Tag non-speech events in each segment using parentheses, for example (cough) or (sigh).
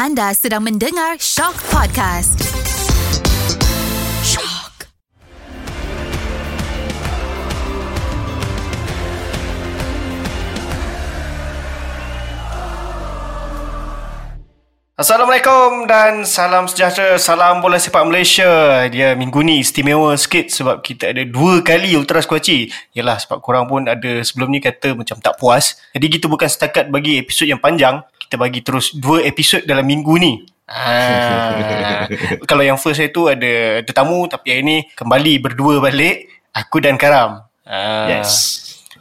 Anda sedang mendengar Shock Podcast. Shock. Assalamualaikum dan salam sejahtera, salam bola sepak Malaysia. Dia minggu ni istimewa sikit sebab kita ada dua kali Ultras Kuaci. Yalah sebab korang pun ada sebelum ni kata macam tak puas. Jadi kita bukan setakat bagi episod yang panjang, kita bagi terus dua episod dalam minggu ni. (laughs) Ah, kalau yang first itu ada tetamu tapi hari ni kembali berdua balik aku dan Karam. Ah, Yes.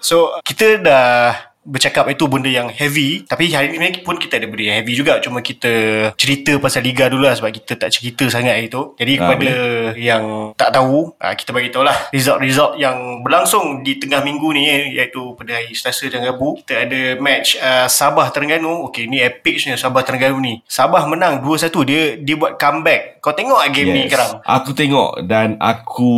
So kita dah bercakap itu benda yang heavy tapi hari ni pun kita ada benda yang heavy juga. Cuma kita cerita pasal liga dulu lah sebab kita tak cerita sangat hari tu. Jadi Ah, kepada yang tak tahu ah, kita bagi tahu lah result-result yang berlangsung di tengah minggu ni iaitu pada hari Selasa dan Rabu. Kita ada match uh, Sabah Terengganu. Ok ni epic Sabah Terengganu ni. Sabah menang 2-1 dia dia buat comeback. Kau tengok game ni Karam Aku tengok dan aku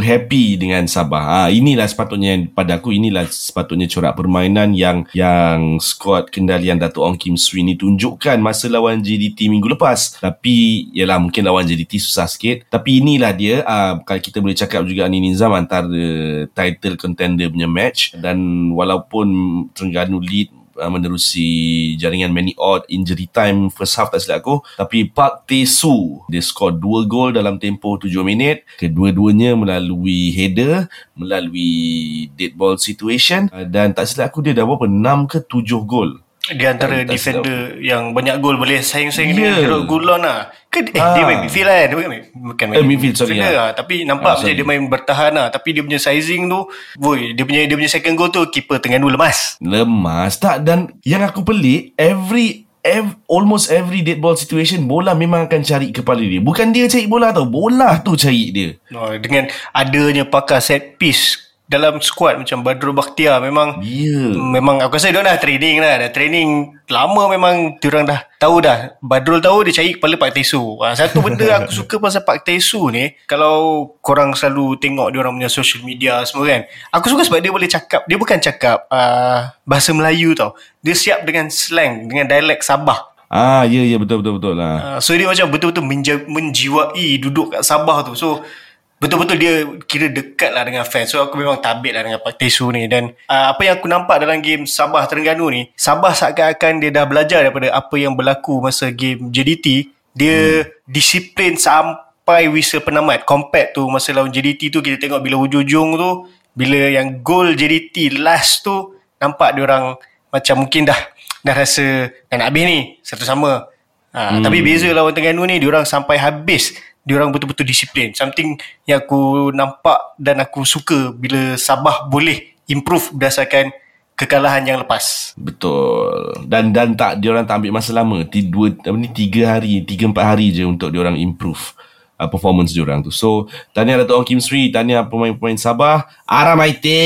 happy dengan Sabah. Ha, inilah sepatutnya pada aku inilah sepatutnya corak permainan yang yang skuad kendalian Datuk Ong Kim Swee ni tunjukkan masa lawan JDT minggu lepas. Tapi yalah mungkin lawan JDT susah sikit. Tapi inilah dia uh, kalau kita boleh cakap juga ni Nizam antara title contender punya match dan walaupun Terengganu lead uh, menerusi jaringan many odd injury time first half tak silap aku. Tapi Park Tae-soo dia skor 2 gol dalam tempoh 7 minit. Kedua-duanya melalui header melalui dead ball situation. Uh, dan tak silap aku dia dah berapa? 6 ke 7 gol di antara tak defender yang banyak gol boleh saing-saing Ya. dengan Harold Goulon lah. Ke, eh, Ah. dia main midfield kan? Bukan, bukan Eh, midfield, sorry, ya. lah. Tapi nampak Ah, macam dia main bertahan lah. Tapi dia punya sizing tu, boy, dia punya dia punya second goal tu, keeper tengah dulu lemas. lemas tak dan yang aku pelik every ev, almost every dead ball situation bola memang akan cari kepala dia bukan dia cari bola tau bola tu cari dia Oh, dengan adanya pakar set piece dalam squad macam Badrul Bakhtiar memang ya. Memang aku rasa dia dah training lah. Dah training lama memang Diorang dah tahu dah. Badrul tahu dia cari kepala Pak Tesu. Ha, Satu benda (laughs) aku suka pasal Pak Tesu ni Kalau korang selalu tengok diorang punya social media semua kan Aku suka sebab dia boleh cakap Dia bukan cakap uh, bahasa Melayu tau. Dia siap dengan slang Dengan dialek Sabah. Ah ya ya betul betul betul lah. Uh, so dia macam betul-betul menja- menjiwai duduk kat Sabah tu. So betul-betul dia kira dekat lah dengan fans. So aku memang tabik lah dengan Pak Tesu ni. Dan uh, apa yang aku nampak dalam game Sabah Terengganu ni, Sabah seakan-akan dia dah belajar daripada apa yang berlaku masa game JDT. Dia hmm. disiplin sampai whistle penamat. Compared tu masa lawan JDT tu kita tengok bila hujung-hujung tu, bila yang gol JDT last tu, nampak dia orang macam mungkin dah dah rasa dah nak habis ni satu sama Ha, hmm. Tapi beza lawan Terengganu ni Diorang sampai habis Diorang betul-betul disiplin Something yang aku nampak Dan aku suka Bila Sabah boleh Improve berdasarkan Kekalahan yang lepas Betul. Dan dan tak dia orang tak ambil masa lama. Ti, dua apa ni tiga hari, tiga empat hari je untuk dia orang improve uh, performance dia orang tu. So, tahniah Datuk Ong Kim Sri, tahniah pemain-pemain Sabah. Aramaite.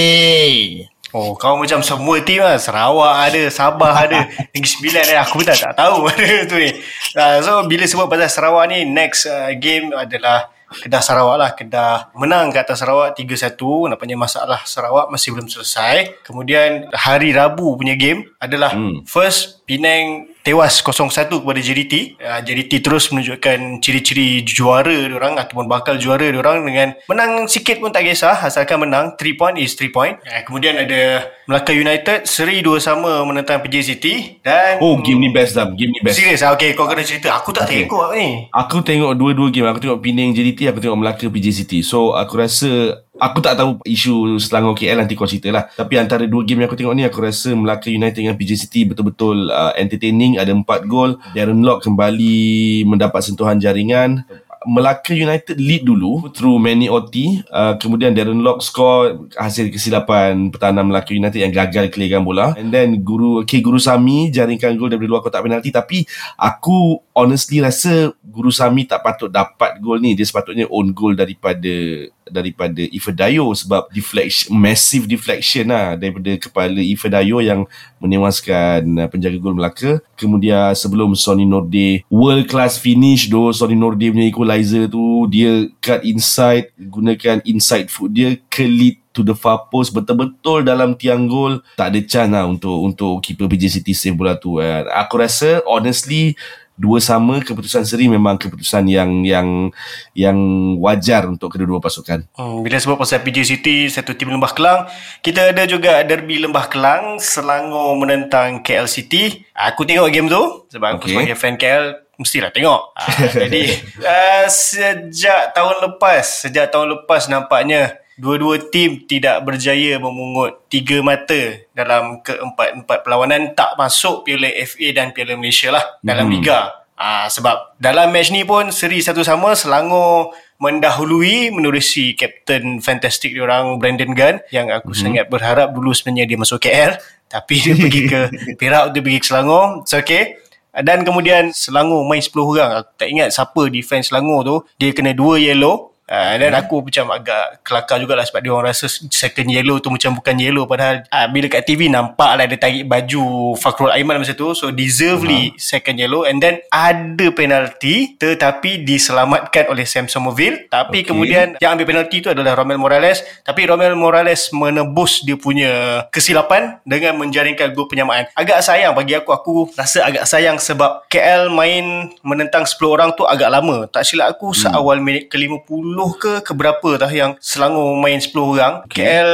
Oh kau macam semua tim lah. Sarawak ada Sabah ada (laughs) Negeri Sembilan ada. Aku pun tak, tak tahu (laughs) mana tu ni. Uh, So bila sebut pasal Sarawak ni Next uh, game adalah Kedah Sarawak lah. Kedah menang ke atas Sarawak 3-1 Nampaknya masalah Sarawak masih belum selesai. Kemudian hari Rabu punya game Adalah Hmm. First Penang tewas 0-1 kepada JDT. Uh, JDT terus menunjukkan ciri-ciri juara diorang ataupun bakal juara diorang dengan menang sikit pun tak kisah asalkan menang 3 point is 3 point. Uh, kemudian ada Melaka United seri dua sama menentang PJ City dan Oh, game ni best dah. Game ni best. Serius ah okey kau kena cerita. Aku tak Okay. tengok ni. Aku tengok dua-dua game. Aku tengok Penang JDT, aku tengok Melaka PJ City. So, aku rasa Aku tak tahu isu Selangor KL nanti kau cerita lah. Tapi antara dua game yang aku tengok ni, aku rasa Melaka United dengan PJ City betul-betul uh, entertaining. Ada empat gol. Darren Lock kembali mendapat sentuhan jaringan. Melaka United lead dulu through Manny Oti. Uh, kemudian Darren Lock score hasil kesilapan pertahanan Melaka United yang gagal clearkan bola. And then Guru K Guru Sami jaringkan gol daripada luar kotak penalti. Tapi aku honestly rasa Guru Sami tak patut dapat gol ni. Dia sepatutnya own goal daripada daripada Ifedayo sebab deflection massive deflection lah daripada kepala Ifedayo yang menewaskan uh, penjaga gol Melaka kemudian sebelum Sonny Norde world class finish doh Sonny Norde punya equalizer tu dia cut inside gunakan inside foot dia ke lead to the far post betul-betul dalam tiang gol tak ada chance lah untuk untuk keeper PJ City save bola tu eh. aku rasa honestly dua sama keputusan seri memang keputusan yang yang yang wajar untuk kedua-dua pasukan. Hmm, bila sebut pasal PJ City satu tim Lembah Kelang, kita ada juga derby Lembah Kelang Selangor menentang KL City. Aku tengok game tu sebab aku Okay. sebagai fan KL mestilah tengok. Ah, jadi uh, (laughs) sejak tahun lepas, sejak tahun lepas nampaknya dua-dua tim tidak berjaya memungut tiga mata dalam keempat-empat perlawanan tak masuk Piala FA dan Piala Malaysia lah dalam Hmm. liga. Ah sebab dalam match ni pun seri satu sama Selangor mendahului menerusi kapten fantastik diorang Brandon Gunn yang aku mm-hmm. sangat berharap dulu sebenarnya dia masuk KL tapi dia pergi ke (laughs) Perak dia pergi ke Selangor. So okay. Dan kemudian Selangor main 10 orang. Aku tak ingat siapa defense Selangor tu. Dia kena dua yellow. Uh, dan aku macam agak kelakar jugalah sebab dia orang rasa second yellow tu macam bukan yellow. Padahal uh, bila kat TV nampak lah dia tarik baju Fakrul Aiman masa tu. So deservedly uh-huh. second yellow. And then ada penalti tetapi diselamatkan oleh Sam Somerville. Tapi okay. Kemudian yang ambil penalti tu adalah Romel Morales. Tapi Romel Morales menebus dia punya kesilapan dengan menjaringkan gol penyamaan. Agak sayang bagi aku. Aku rasa agak sayang sebab KL main menentang 10 orang tu agak lama. Tak silap aku hmm. seawal minit ke-50 ke keberapa dah yang Selangor main 10 orang. Okay. KL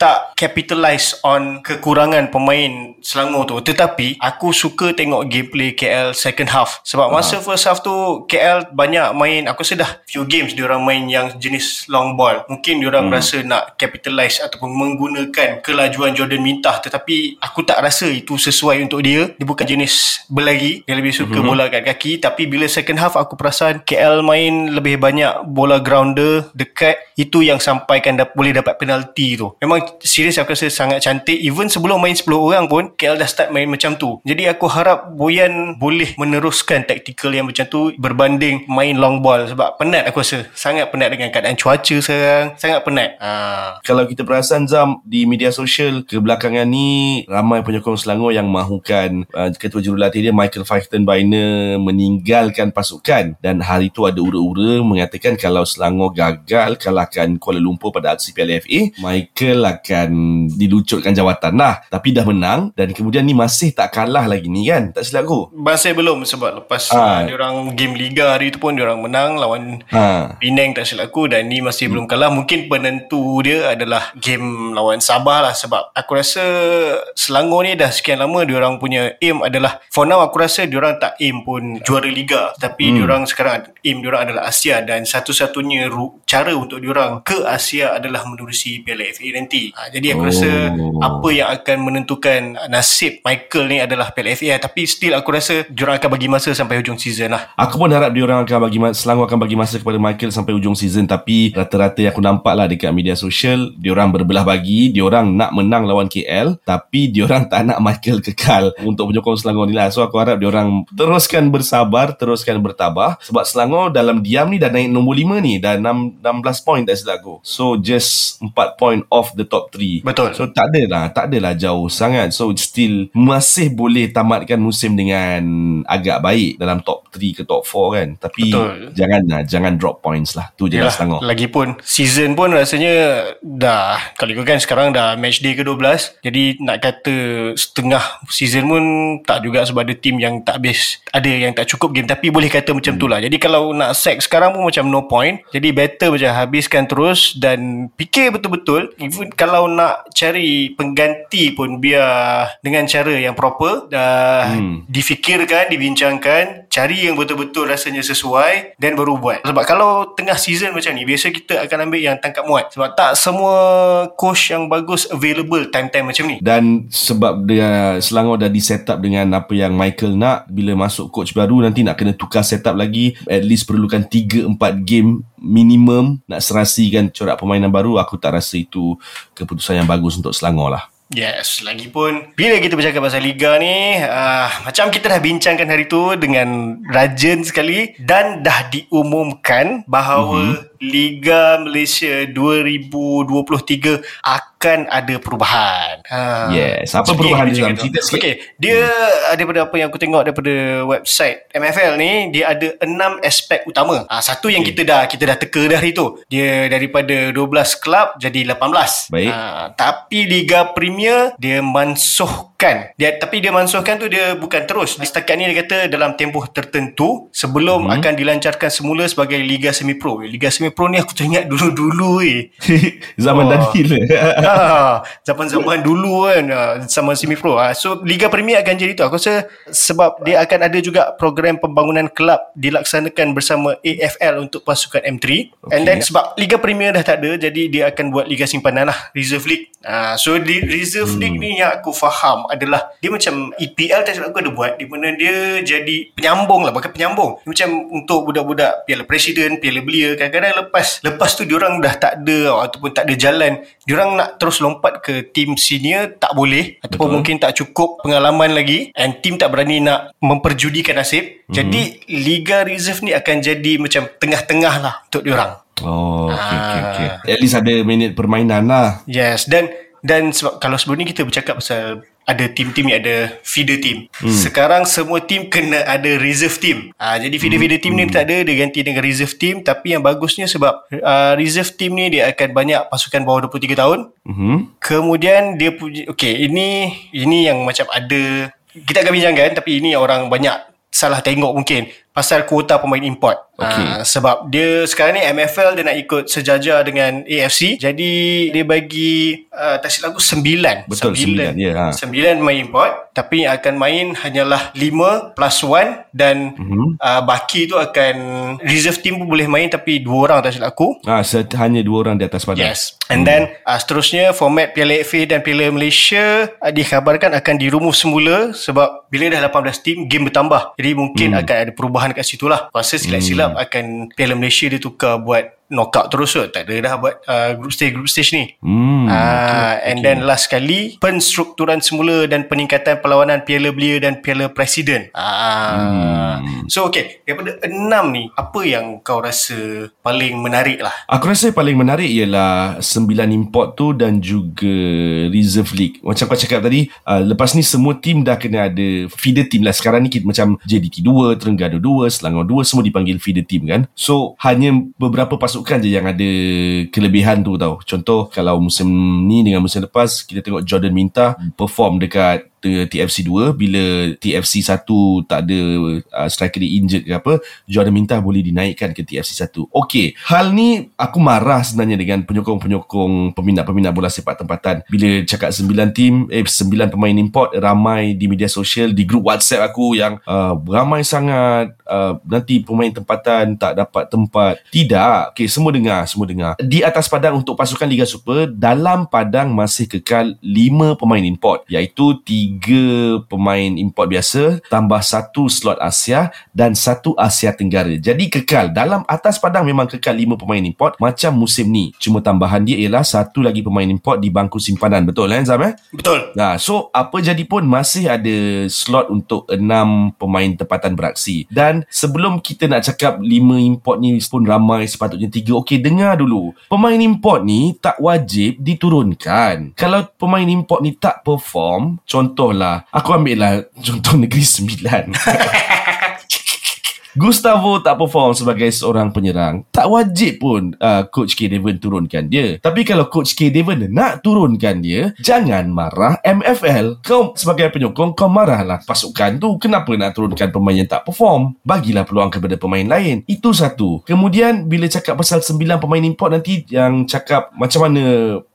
tak capitalize on kekurangan pemain Selangor tu. Tetapi aku suka tengok gameplay KL second half. Sebab masa first half tu KL banyak main. Aku rasa dah few games diorang main yang jenis long ball. Mungkin diorang hmm. rasa nak capitalize ataupun menggunakan kelajuan Jordan Mintah. Tetapi aku tak rasa itu sesuai untuk dia. Dia bukan jenis berlari. Dia lebih suka hmm. bola kat kaki. Tapi bila second half aku perasan KL main lebih banyak bola grounder dekat itu yang sampaikan dap- boleh dapat penalti tu. Memang serius aku rasa sangat cantik. Even sebelum main 10 orang pun KL dah start main macam tu. Jadi aku harap Boyan boleh meneruskan taktikal yang macam tu berbanding main long ball. Sebab penat aku rasa. Sangat penat dengan keadaan cuaca sekarang. Sangat penat. Ha. Kalau kita perasan Zam di media sosial kebelakangan ni ramai penyokong Selangor yang mahukan uh, ketua jurulatih dia Michael Fighton Biner meninggalkan pasukan. Dan hari itu ada ura-ura mengatakan kalau Selangor gagal kalahkan Kuala Lumpur pada aksi Piala FA Michael akan dilucutkan jawatan lah tapi dah menang dan kemudian ni masih tak kalah lagi ni kan tak silap aku Masih belum sebab lepas ha. uh, diorang game Liga hari tu pun diorang menang lawan ha. Penang tak silap aku dan ni masih hmm. belum kalah. Mungkin penentu dia adalah game lawan Sabah lah sebab aku rasa Selangor ni dah sekian lama diorang punya aim adalah for now aku rasa diorang tak aim pun juara Liga tapi hmm. diorang sekarang aim diorang adalah Asia dan satu-satunya ru- cara untuk diorang ke Asia adalah menerusi Piala FA nanti. Ha, jadi aku oh. rasa apa yang akan menentukan nasib Michael ni adalah Piala FA tapi still aku rasa diorang akan bagi masa sampai hujung season lah. Aku pun harap dia orang akan bagi mas- Selangor akan bagi masa kepada Michael sampai ujung season tapi rata-rata yang aku nampak lah dekat media sosial dia orang berbelah bagi dia orang nak menang lawan KL tapi dia orang tak nak Michael kekal untuk penyokong Selangor ni lah so aku harap dia orang teruskan bersabar teruskan bertabah sebab Selangor dalam diam ni dah naik nombor 5 ni dah 6, 16 point tak silap aku so just 4 point off the top 3 Betul. so tak ada lah tak adalah jauh sangat. So still masih boleh tamatkan musim dengan agak baik dalam top 3 ke top 4 kan. Tapi Betul. jangan lah jangan drop points lah. Tu je lah Selangor Lagipun season pun rasanya dah kalau ikutkan sekarang dah match day ke-12 jadi nak kata setengah season pun tak juga sebab ada team yang tak habis ada yang tak cukup game. Tapi boleh kata macam hmm. tu lah. Jadi kalau nak sack sekarang pun macam no point. jadi better macam habiskan terus dan fikir betul-betul. Even kalau nak cari pengganti pun biar dengan cara yang proper dah hmm. difikirkan dibincangkan cari yang betul-betul rasanya sesuai dan baru buat. Sebab kalau tengah season macam ni biasa kita akan ambil yang tangkap muat. Sebab tak semua coach yang bagus available time-time macam ni. Dan sebab dia Selangor dah di set up dengan apa yang Michael nak bila masuk coach baru nanti nak kena tukar set up lagi at least perlukan 3-4 game minimum nak serasikan corak permainan baru aku tak rasa itu keputusan yang bagus untuk Selangor lah Yes, lagipun bila kita bercakap pasal liga ni, uh, macam kita dah bincangkan hari tu dengan rajin sekali dan dah diumumkan bahawa mm-hmm. Liga Malaysia 2023 akan ada perubahan. Ha. Yes. Apa Sikit perubahan dia. Cerita sikit. Okey, dia hmm. daripada apa yang aku tengok daripada website MFL ni, dia ada enam aspek utama. Ah satu yang kita dah kita dah teka dah hari tu. Dia daripada 12 kelab jadi 18. Baik. Ah, tapi Liga Premier dia mansuh mansuhkan dia tapi dia mansuhkan tu dia bukan terus di setakat ni dia kata dalam tempoh tertentu sebelum hmm. akan dilancarkan semula sebagai liga semi pro liga semi pro ni aku teringat dulu-dulu eh (laughs) zaman oh. Daniel (laughs) ha, zaman-zaman dulu kan sama semi pro ha. so liga premier akan jadi tu aku rasa sebab dia akan ada juga program pembangunan kelab dilaksanakan bersama AFL untuk pasukan M3 okay. and then sebab liga premier dah tak ada jadi dia akan buat liga simpanan lah reserve league ha. so di reserve hmm. league ni yang aku faham adalah dia macam EPL tak aku ada buat di mana dia jadi penyambung lah bahkan penyambung dia macam untuk budak-budak piala presiden piala belia kadang-kadang lepas lepas tu diorang dah tak ada ataupun tak ada jalan diorang nak terus lompat ke tim senior tak boleh ataupun Betul. mungkin tak cukup pengalaman lagi and tim tak berani nak memperjudikan nasib hmm. jadi liga reserve ni akan jadi macam tengah-tengah lah untuk diorang Oh, okay, okay, okay. At least ada minit permainan lah. Yes, dan dan sebab kalau sebelum ni kita bercakap pasal ada tim-tim ni ada feeder team. Hmm. Sekarang semua tim kena ada reserve team. Ah jadi feeder-feeder team hmm. ni tak ada dia ganti dengan reserve team tapi yang bagusnya sebab uh, reserve team ni dia akan banyak pasukan bawah 23 tahun. Hmm. Kemudian dia punya okey ini ini yang macam ada kita akan bincangkan tapi ini orang banyak salah tengok mungkin pasal kuota pemain import. Okay. Uh, sebab dia sekarang ni MFL dia nak ikut sejajar dengan AFC. Jadi dia bagi uh, tak silap aku sembilan. Betul sembilan. Ya, ha. Sembilan main import. Tapi yang akan main hanyalah lima plus one. Dan uh-huh. uh, baki tu akan reserve team pun boleh main tapi dua orang tak silap aku. Ah, hanya dua orang di atas padang. Yes. And hmm. then uh, seterusnya format Piala FA dan Piala Malaysia uh, dikhabarkan akan dirumuf semula sebab bila dah 18 team game bertambah. Jadi mungkin hmm. akan ada perubahan kat situ lah. Rasa silap-silap hmm. akan Piala Malaysia dia tukar buat knockout terus kot. Tak ada dah buat uh, group stage group stage ni. Hmm, uh, okay, and okay. then last kali penstrukturan semula dan peningkatan perlawanan piala belia dan piala presiden. Uh, hmm. so okay daripada enam ni apa yang kau rasa paling menarik lah? Aku rasa paling menarik ialah sembilan import tu dan juga reserve league. Macam kau cakap tadi uh, lepas ni semua tim dah kena ada feeder team lah. Sekarang ni kita macam JDT 2 Terengganu 2 Selangor 2 semua dipanggil feeder team kan. So hanya beberapa pasukan pasukan je yang ada kelebihan tu tau. Contoh kalau musim ni dengan musim lepas kita tengok Jordan Minta perform dekat TFC 2 bila TFC 1 tak ada uh, striker dia injured ke apa Jordan minta boleh dinaikkan ke TFC 1 Okey hal ni aku marah sebenarnya dengan penyokong-penyokong peminat-peminat bola sepak tempatan. Bila cakap 9 tim eh 9 pemain import ramai di media sosial di grup WhatsApp aku yang uh, ramai sangat uh, nanti pemain tempatan tak dapat tempat. Tidak. Okey semua dengar semua dengar. Di atas padang untuk pasukan Liga Super dalam padang masih kekal 5 pemain import iaitu 3 tiga pemain import biasa tambah satu slot Asia dan satu Asia Tenggara. Jadi kekal dalam atas padang memang kekal lima pemain import macam musim ni. Cuma tambahan dia ialah satu lagi pemain import di bangku simpanan. Betul kan Zam eh? Betul. Nah, so apa jadi pun masih ada slot untuk enam pemain tempatan beraksi. Dan sebelum kita nak cakap lima import ni pun ramai sepatutnya tiga. Okey, dengar dulu. Pemain import ni tak wajib diturunkan. Kalau pemain import ni tak perform, contoh contohlah aku ambil lah contoh (laughs) negeri sembilan. (laughs) Gustavo tak perform sebagai seorang penyerang. Tak wajib pun uh, coach K. Devon turunkan dia. Tapi kalau coach K. Devon nak turunkan dia jangan marah MFL kau sebagai penyokong kau marahlah pasukan tu. Kenapa nak turunkan pemain yang tak perform? Bagilah peluang kepada pemain lain. Itu satu. Kemudian bila cakap pasal sembilan pemain import nanti yang cakap macam mana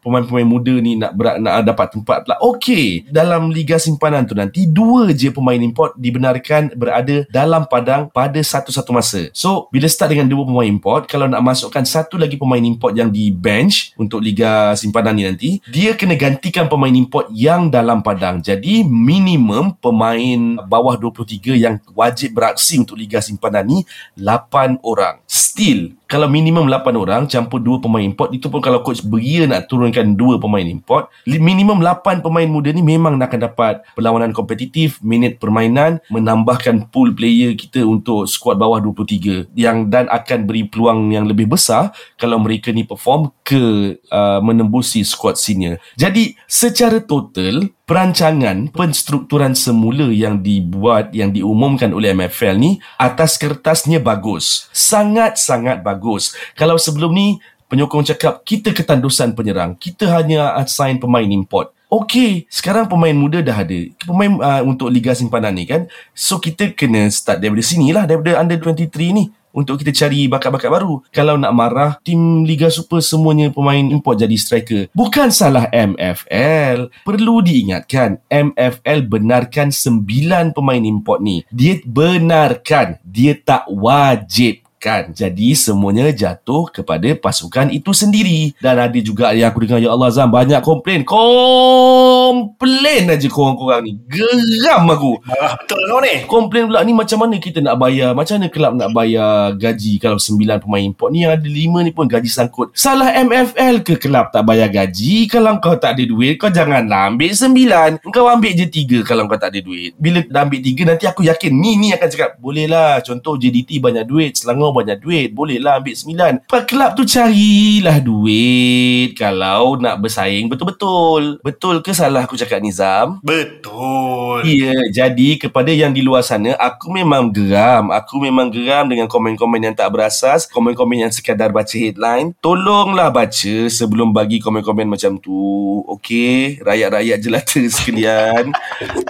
pemain-pemain muda ni nak berat, nak dapat tempat pula. Okey, dalam liga simpanan tu nanti dua je pemain import dibenarkan berada dalam padang pada satu-satu masa. So, bila start dengan dua pemain import, kalau nak masukkan satu lagi pemain import yang di bench untuk liga simpanan ni nanti, dia kena gantikan pemain import yang dalam padang. Jadi, minimum pemain bawah 23 yang wajib beraksi untuk liga simpanan ni 8 orang. Still, kalau minimum 8 orang campur dua pemain import itu pun kalau coach beria nak turunkan dua pemain import minimum 8 pemain muda ni memang nak akan dapat perlawanan kompetitif minit permainan menambahkan pool player kita untuk skuad bawah 23 yang dan akan beri peluang yang lebih besar kalau mereka ni perform ke uh, menembusi skuad senior. Jadi secara total perancangan penstrukturan semula yang dibuat yang diumumkan oleh MFL ni atas kertasnya bagus. Sangat-sangat bagus. Kalau sebelum ni penyokong cakap kita ketandusan penyerang kita hanya assign pemain import. Okay Sekarang pemain muda dah ada. Pemain uh, untuk Liga Simpanan ni kan So kita kena start daripada sini lah Daripada under 23 ni untuk kita cari bakat-bakat baru. Kalau nak marah, tim Liga Super semuanya pemain import jadi striker. Bukan salah MFL. Perlu diingatkan, MFL benarkan 9 pemain import ni. Dia benarkan, dia tak wajib kan. Jadi semuanya jatuh kepada pasukan itu sendiri. Dan ada juga yang aku dengar, Ya Allah Zam, banyak komplain. Komplain aja korang-korang ni. Geram aku. Ah, betul kau ni. Komplain pula ni macam mana kita nak bayar, macam mana kelab nak bayar gaji kalau sembilan pemain import ni yang ada lima ni pun gaji sangkut. Salah MFL ke kelab tak bayar gaji? Kalau kau tak ada duit, kau janganlah ambil sembilan. Kau ambil je tiga kalau kau tak ada duit. Bila dah ambil tiga, nanti aku yakin ni ni akan cakap, boleh lah. Contoh JDT banyak duit, Selangor banyak duit. Boleh lah ambil sembilan. Kelab tu carilah duit kalau nak bersaing betul-betul. Betul ke salah aku cakap Nizam? Betul. Ya, jadi kepada yang di luar sana, aku memang geram. Aku memang geram dengan komen-komen yang tak berasas, komen-komen yang sekadar baca headline. Tolonglah baca sebelum bagi komen-komen macam tu. Okey, rakyat-rakyat jelata (laughs) sekalian.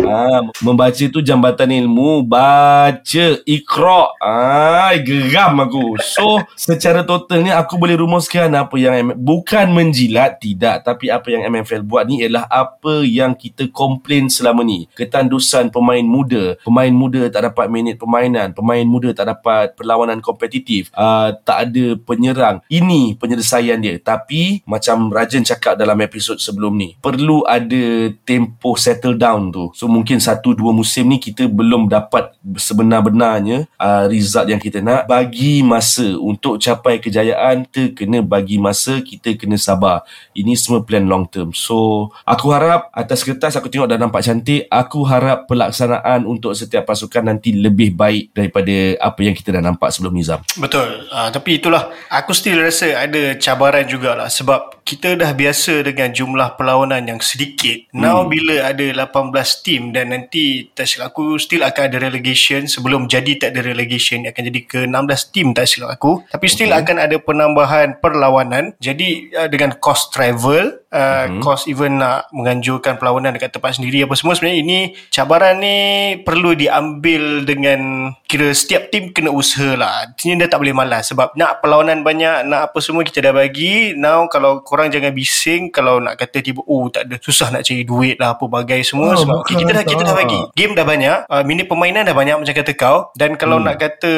ha, membaca tu jambatan ilmu, baca, ikra. Ah, geram aku. So, secara totalnya aku boleh rumuskan apa yang bukan menjilat tidak, tapi apa yang MFL buat ni ialah apa yang kita komplain selama ni. Ketandusan pemain muda, pemain muda tak dapat minit permainan, pemain muda tak dapat perlawanan kompetitif, uh, tak ada penyerang. Ini penyelesaian dia. Tapi macam Rajan cakap dalam episod sebelum ni, perlu ada tempo settle down tu. So mungkin satu dua musim ni kita belum dapat sebenar-benarnya uh, result yang kita nak. Bagi masa untuk capai kejayaan, kita kena bagi masa, kita kena sabar. Ini semua plan long term. So aku harap atas kertas aku tengok dah nampak cantik. Aku harap pelaksanaan untuk setiap pasukan nanti lebih baik daripada apa yang kita dah nampak sebelum Nizam. Betul. Uh, tapi itulah aku still rasa ada cabaran jugalah sebab kita dah biasa dengan jumlah perlawanan yang sedikit. Now bila ada 18 team dan nanti tak silap aku still akan ada relegation sebelum jadi tak ada relegation akan jadi ke 16 team tak silap aku. Tapi still okay. akan ada penambahan perlawanan. Jadi uh, dengan cost travel, uh, mm-hmm. cost even nak menganjurkan perlawanan dekat tempat sendiri apa semua sebenarnya ini cabaran ni perlu diambil dengan kira setiap tim kena usaha lah. Artinya dia tak boleh malas sebab nak perlawanan banyak, nak apa semua kita dah bagi. Now kalau korang jangan bising kalau nak kata tiba oh tak ada susah nak cari duit lah apa bagai semua. Oh, sebab okay, bukan kita dah kita dah bagi. Game dah banyak, uh, minit permainan dah banyak macam kata kau. Dan kalau hmm. nak kata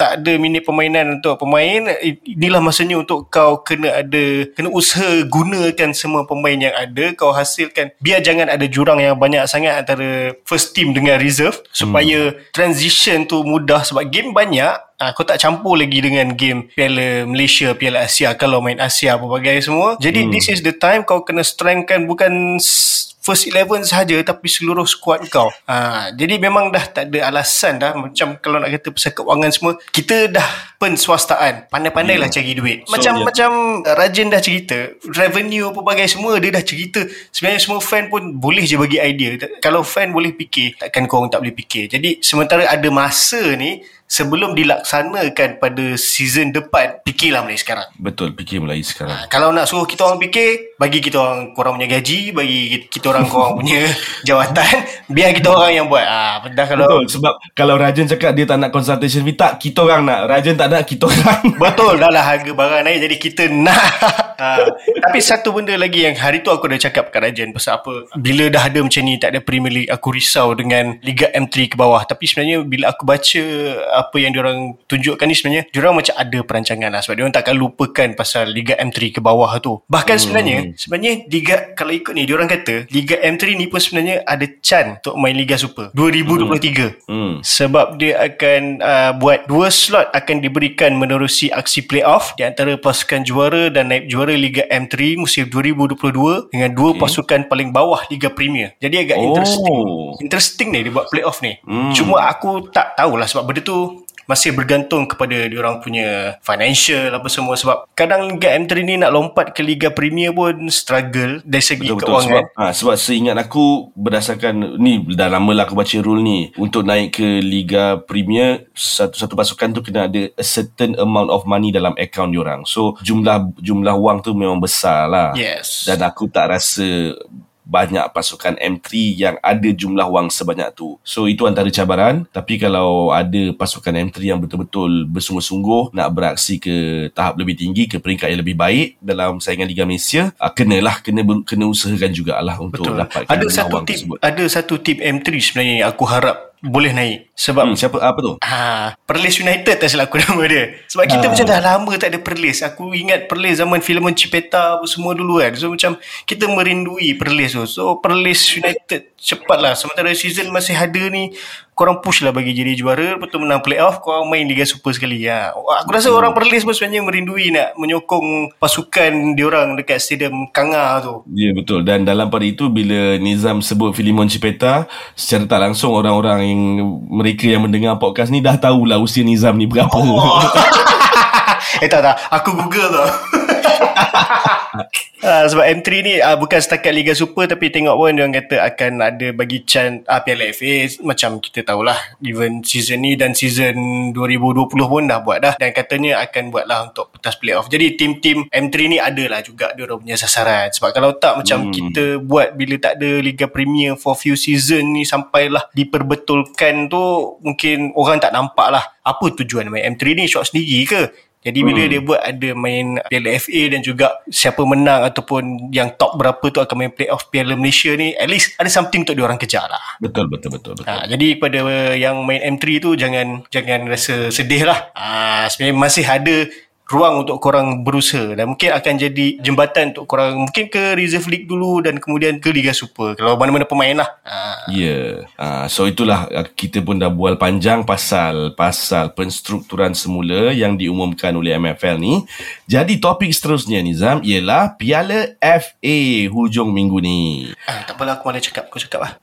tak ada minit permainan untuk pemain inilah masanya untuk kau kena ada kena usaha gunakan semua pemain yang ada. Kau hasilkan biar jangan ada jurang yang banyak sangat antara first team dengan reserve supaya transition tu mudah. Sebab game banyak Kau tak campur lagi dengan game Piala Malaysia, Piala Asia kalau main Asia apa bagai semua. Jadi hmm. this is the time kau kena strengthkan bukan first 11 sahaja tapi seluruh squad kau. Ha, jadi memang dah tak ada alasan dah macam kalau nak kata pasal keuangan semua kita dah penswastaan. Pandai-pandailah Hmm. cari duit. So, Macam ya. macam Rajan dah cerita, revenue apa bagai semua dia dah cerita. Sebenarnya semua fan pun boleh je bagi idea. Kalau fan boleh fikir, takkan korang tak boleh fikir. Jadi sementara ada masa ni sebelum dilaksanakan pada season depan, fikirlah mulai sekarang. Betul, fikir mulai sekarang. Ha, kalau nak suruh kita orang fikir, bagi kita orang korang punya gaji, bagi kita orang korang punya (laughs) jawatan, biar kita orang yang buat. Ah, ha, dah kalau Betul, sebab kalau Rajan cakap dia tak nak consultation fee, tak, kita orang nak. Rajan tak nak, kita orang. Betul (laughs) dah lah harga barang naik jadi kita nak. (laughs) ha, tapi satu benda lagi yang hari tu aku dah cakap kat Rajan pasal apa. Bila dah ada macam ni tak ada Premier League aku risau dengan Liga M3 ke bawah. Tapi sebenarnya bila aku baca apa yang diorang tunjukkan ni sebenarnya diorang macam ada perancangan lah sebab diorang takkan lupakan pasal Liga M3 ke bawah tu. Bahkan Hmm. sebenarnya sebenarnya Liga kalau ikut ni diorang kata Liga M3 ni pun sebenarnya ada can untuk main Liga Super 2023. Hmm. Sebab dia akan uh, buat dua slot akan diberikan menerusi aksi playoff di antara pasukan juara dan naib juara Liga M3 musim 2022 dengan dua okay. pasukan paling bawah Liga Premier. Jadi agak Oh. interesting. Interesting ni dia buat playoff ni. Hmm. Cuma aku tak tahulah sebab benda tu masih bergantung kepada diorang punya financial apa semua sebab kadang Liga M3 ni nak lompat ke Liga Premier pun struggle dari segi Betul-betul sebab, keuangan. ha, sebab seingat aku berdasarkan ni dah lama lah aku baca rule ni untuk naik ke Liga Premier satu-satu pasukan tu kena ada a certain amount of money dalam account diorang so jumlah jumlah wang tu memang besar lah Yes. dan aku tak rasa banyak pasukan M3 yang ada jumlah wang sebanyak tu. So itu antara cabaran. Tapi kalau ada pasukan M3 yang betul-betul bersungguh-sungguh nak beraksi ke tahap lebih tinggi, ke peringkat yang lebih baik dalam saingan Liga Malaysia, uh, kenalah, kena, kena usahakan jugalah untuk Betul. dapatkan Ada satu wang tip, tersebut. ada satu tip M3 sebenarnya yang aku harap boleh naik. Sebab Hmm, siapa apa tu? Ha, Perlis United tak silap aku (laughs) nama dia. Sebab kita Ah. macam dah lama tak ada Perlis. Aku ingat Perlis zaman Filemon Cipeta apa semua dulu kan. So macam kita merindui Perlis tu. So Perlis United cepatlah. Sementara season masih ada ni, korang push lah bagi jadi juara. Lepas tu menang playoff, korang main Liga Super sekali. Ha. Aku rasa orang Perlis pun sebenarnya merindui nak menyokong pasukan diorang dekat stadium Kanga tu. Ya betul dan dalam pada itu bila Nizam sebut Filimon Cipeta secara tak langsung orang-orang yang mereka yang mendengar podcast ni dah tahulah usia Nizam ni berapa. Oh. (laughs) (laughs) eh tak tak Aku google tau (laughs) Uh, (laughs) sebab M3 ni uh, bukan setakat Liga Super tapi tengok pun dia kata akan ada bagi chance uh, Piala FA macam kita tahulah even season ni dan season 2020 pun dah buat dah. Dan katanya akan buat lah untuk petas playoff. Jadi tim-tim M3 ni adalah juga dia orang punya sasaran. Sebab kalau tak macam Hmm. kita buat bila tak ada Liga Premier for few season ni sampailah diperbetulkan tu mungkin orang tak nampak lah apa tujuan main M3 ni shot sendiri ke jadi bila Hmm. dia buat ada main Piala FA dan juga siapa menang ataupun yang top berapa tu akan main playoff Piala Malaysia ni at least ada something untuk diorang kejar lah. betul betul betul betul. Ha, jadi kepada yang main M3 tu jangan jangan rasa sedih lah. Ha, sebenarnya masih ada ruang untuk korang berusaha dan mungkin akan jadi jembatan untuk korang mungkin ke Reserve League dulu dan kemudian ke Liga Super kalau mana-mana pemain lah. Ha. Ya. Yeah. Uh, so itulah uh, kita pun dah bual panjang pasal pasal penstrukturan semula yang diumumkan oleh MFL ni. Jadi topik seterusnya Nizam ialah Piala FA hujung minggu ni. Ah, tak apalah aku malah cakap Aku cakap lah (laughs)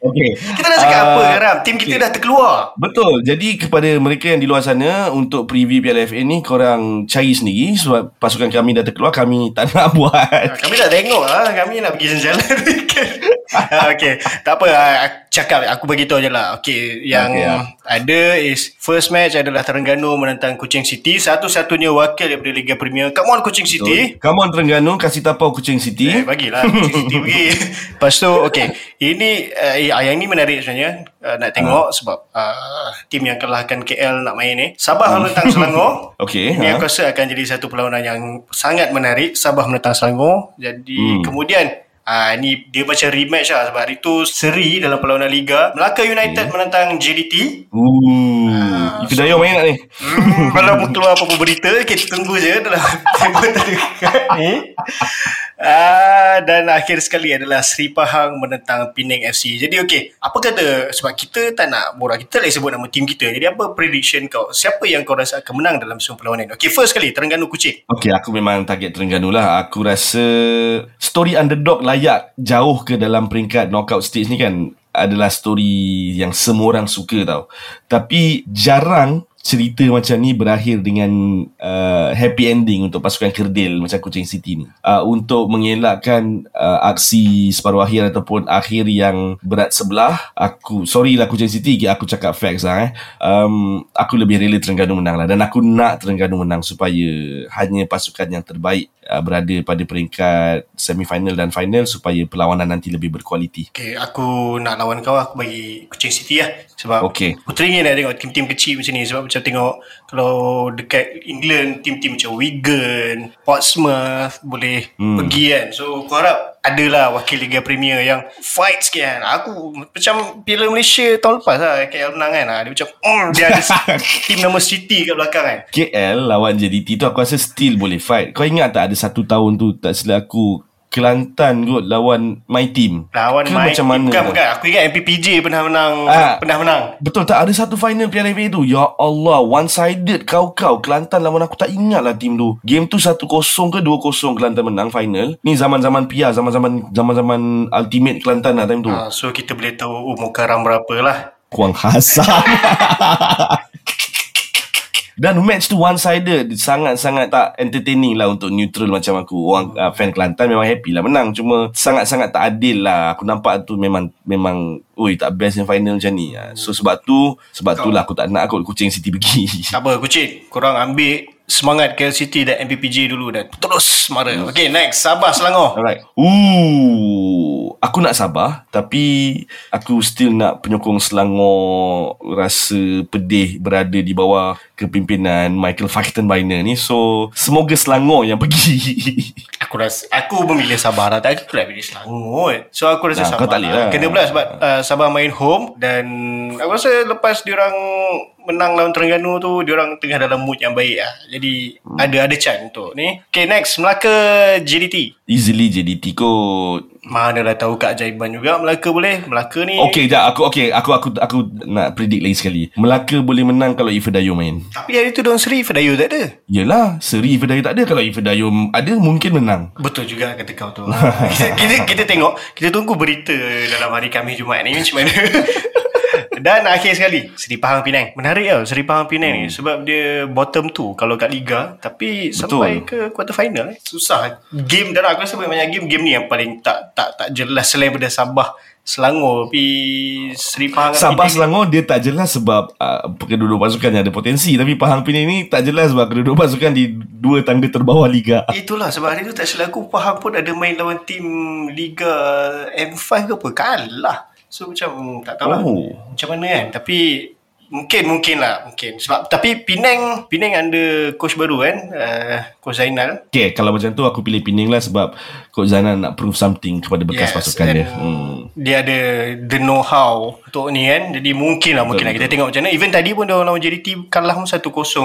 Okay. Kita dah cakap Ah, apa Ram Tim kita dah terkeluar Betul. Jadi kepada mereka yang di luar sana untuk preview Piala FA ni korang cari sendiri sebab pasukan kami dah terkeluar kami tak nak (laughs) buat. Kami dah tengok lah Kami nak pergi jalan Ah, (laughs) (laughs) Okay Tak apa ah, Cakap Aku beritahu je lah Okay Yang Okay, ya. ada is First match adalah Terengganu menentang Kuching City. Satu-satunya wakil daripada Liga Premier. Come on Kuching City. Come on Terengganu kasih tapau Kuching City. Eh, bagilah Kuching City (laughs) pergi. Lepas tu Okay Ini uh, Yang ni menarik sebenarnya uh, Nak tengok Sebab uh, Tim yang kalahkan KL nak main ni. Sabah menentang Selangor. (laughs) Okey, Ini ha. aku rasa akan jadi satu perlawanan yang Sangat menarik. Sabah menentang Selangor. Jadi Hmm. kemudian Ah ni dia macam rematch lah sebab hari tu seri dalam perlawanan liga. Melaka United menentang JDT. Ooh. Itu Dayo main tak ni? Hmm, kalau keluar apa-apa berita kita tunggu je dalam tempoh terdekat ni. Ah, dan akhir sekali adalah Sri Pahang menentang Penang FC. Jadi okey, apa kata sebab kita tak nak borak kita lagi sebut nama tim kita. Jadi apa prediction kau? Siapa yang kau rasa akan menang dalam semua perlawanan? Okey, first kali Terengganu Kuching. Okay, aku memang target Terengganu lah. Aku rasa story underdog layak jauh ke dalam peringkat knockout stage ni kan adalah story yang semua orang suka tau. Tapi jarang cerita macam ni berakhir dengan uh, happy ending untuk pasukan kerdil macam Kuching City ni. Uh, untuk mengelakkan uh, aksi separuh akhir ataupun akhir yang berat sebelah, aku sorry lah Kuching City, aku cakap facts lah eh. Um, aku lebih rela Terengganu menang lah dan aku nak Terengganu menang supaya hanya pasukan yang terbaik uh, berada pada peringkat semifinal dan final supaya perlawanan nanti lebih berkualiti. Okay, aku nak lawan kau aku bagi Kuching City lah. Sebab Okey. aku teringin nak tengok tim-tim kecil macam ni. Sebab macam tengok kalau dekat England, tim-tim macam Wigan, Portsmouth boleh hmm. pergi kan. So aku harap adalah wakil Liga Premier yang fight sikit kan. Aku macam Piala Malaysia tahun lepas lah KL menang kan. Ah, Dia macam mm, dia ada (laughs) tim nama City kat belakang kan. KL lawan JDT tu aku rasa still boleh fight. Kau ingat tak ada satu tahun tu tak silap aku Kelantan kot lawan my team. Lawan Ke main macam mana? Bukan, bukan. Aku ingat MPPJ pernah menang. Ah. Pernah menang. Betul tak ada satu final Piala FA tu Ya Allah One sided kau-kau Kelantan lawan aku tak ingat lah tim tu Game tu 1-0 ke 2-0 Kelantan menang final Ni zaman-zaman PR Zaman-zaman Zaman-zaman ultimate Kelantan lah time tu Ah, so kita boleh tahu umur karam berapa lah. Kuang hasam (laughs) Dan match tu one-sided. Sangat-sangat tak entertaining lah Untuk neutral macam aku. Orang uh, fan Kelantan memang happy lah. Menang. Cuma sangat-sangat tak adil lah. Aku nampak tu memang Memang Ui tak best yang final macam ni. Uh. So sebab tu Sebab tu lah aku tak nak kot Kucing City pergi. Tak (laughs) apa kucing? Korang ambil semangat KLCT dan MPPJ dulu dan terus mara. Okay next. Sabah Selangor. Alright. Ooh, aku nak Sabah tapi aku still nak penyokong Selangor rasa pedih berada di bawah kepimpinan Michael Factenbeiner ni. So semoga Selangor yang pergi. (laughs) Aku rasa aku memilih Sabah lah. Tak aku nak pilih Selangor. So aku rasa Nah, Sabah. kau tak boleh lah. Kena pula sebab uh, Sabah main home dan aku rasa lepas diorang menang lawan Terengganu tu diorang tengah dalam mood yang baik lah. Jadi Hmm. ada ada chance untuk ni. Okay next Melaka JDT. Easily JDT kot. Mana dah tahu Kak Jaiban juga Melaka boleh. Melaka ni. Okay, jap aku okay, aku aku aku nak predict lagi sekali. Melaka boleh menang kalau Ifedayo main. Tapi hari tu Don Sri Fedayu tak ada. Yelah, Seri Ifedayo tak ada. Kalau Ifedayo ada, mungkin menang. Betul juga kata kau tu. (laughs) kita, kita, kita tengok, kita tunggu berita dalam hari Khamis Jumaat ni macam mana. (laughs) Dan akhir sekali, Seri Pahang Penang. Menarik tau Seri Pahang Penang hmm. ni sebab dia bottom tu kalau kat liga tapi Betul. sampai ke quarter final eh. Susah. Game dalam aku rasa banyak game game ni yang paling tak tak tak jelas selain daripada Sabah Selangor tapi Seri Pahang dengan Sabah Penang- Selangor dia tak jelas sebab uh, kedua-dua pasukan yang ada potensi. Tapi Pahang Penang ni tak jelas sebab kedua-dua pasukan di dua tangga terbawah liga. Itulah sebab hari tu tak silap aku Pahang pun ada main lawan tim Liga M5 ke apa? Kalah. So macam tak tahu lah Oh. Macam mana kan. Tapi Mungkin mungkin lah Mungkin. Sebab Tapi Penang Penang ada coach baru kan? Uh, Coach Zainal. Okay, kalau macam tu aku pilih Penang lah sebab Coach Zainal nak prove something kepada bekas yes, pasukan dia. Hmm. Dia ada The know how Untuk ni kan? Jadi mungkin lah Mungkin lah. Kita tengok macam mana. Even tadi pun Dia lawan JDT Kalah pun 1-0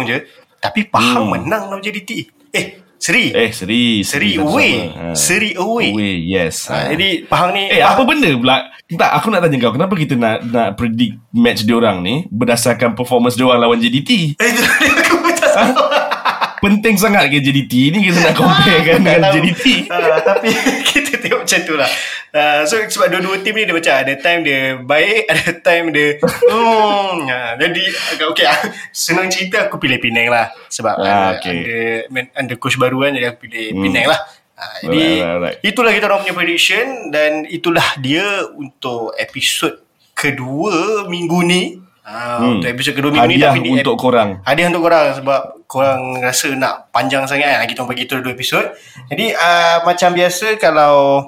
je. Tapi Pahang Hmm. menang lawan JDT Eh Seri Eh, Seri. Seri satu away. Ha. Seri away. Away, yes. ha, Ha. Jadi Pahang ni Eh, apa benda pula? Tak, aku nak tanya kau. Kenapa kita nak nak predict match diorang ni berdasarkan performance diorang lawan JDT? Eh, itu aku sama. Penting sangat ke JDT ni kita nak compare (laughs) kan Tak dengan. JDT? Ah, tapi tengok macam tu lah. Uh, so sebab dua-dua tim ni dia macam ada time dia baik, (laughs) ada time dia hmm, uh, jadi agak okey lah. Senang cerita aku pilih Penang lah sebab Ah, uh, okay. ada man, ada coach baru kan jadi aku pilih hmm. Penang lah. Uh, jadi alright, alright. itulah kita orang punya prediction dan itulah dia untuk episod kedua minggu ni. Ah, Hmm. Untuk episod kedua minggu ni Hadiah tapi di untuk korang. Hadiah untuk korang sebab korang rasa nak panjang sangat kan. Kita bagi tu dua episod. Jadi uh, macam biasa kalau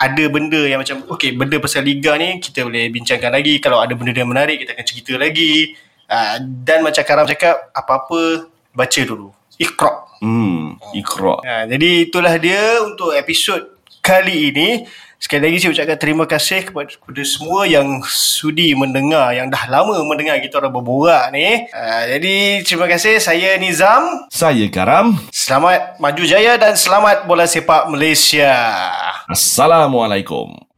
ada benda yang macam okay benda pasal liga ni kita boleh bincangkan lagi kalau ada benda yang menarik kita akan cerita lagi uh, dan macam Karam cakap apa-apa baca dulu ikhra Hmm, Iqra. Ha, jadi itulah dia untuk episod kali ini. Sekali lagi saya ucapkan terima kasih kepada, kepada semua yang sudi mendengar, yang dah lama mendengar kita orang berborak ni. Ha, jadi terima kasih. Saya Nizam. Saya Karam. Selamat maju jaya dan selamat bola sepak Malaysia. Assalamualaikum.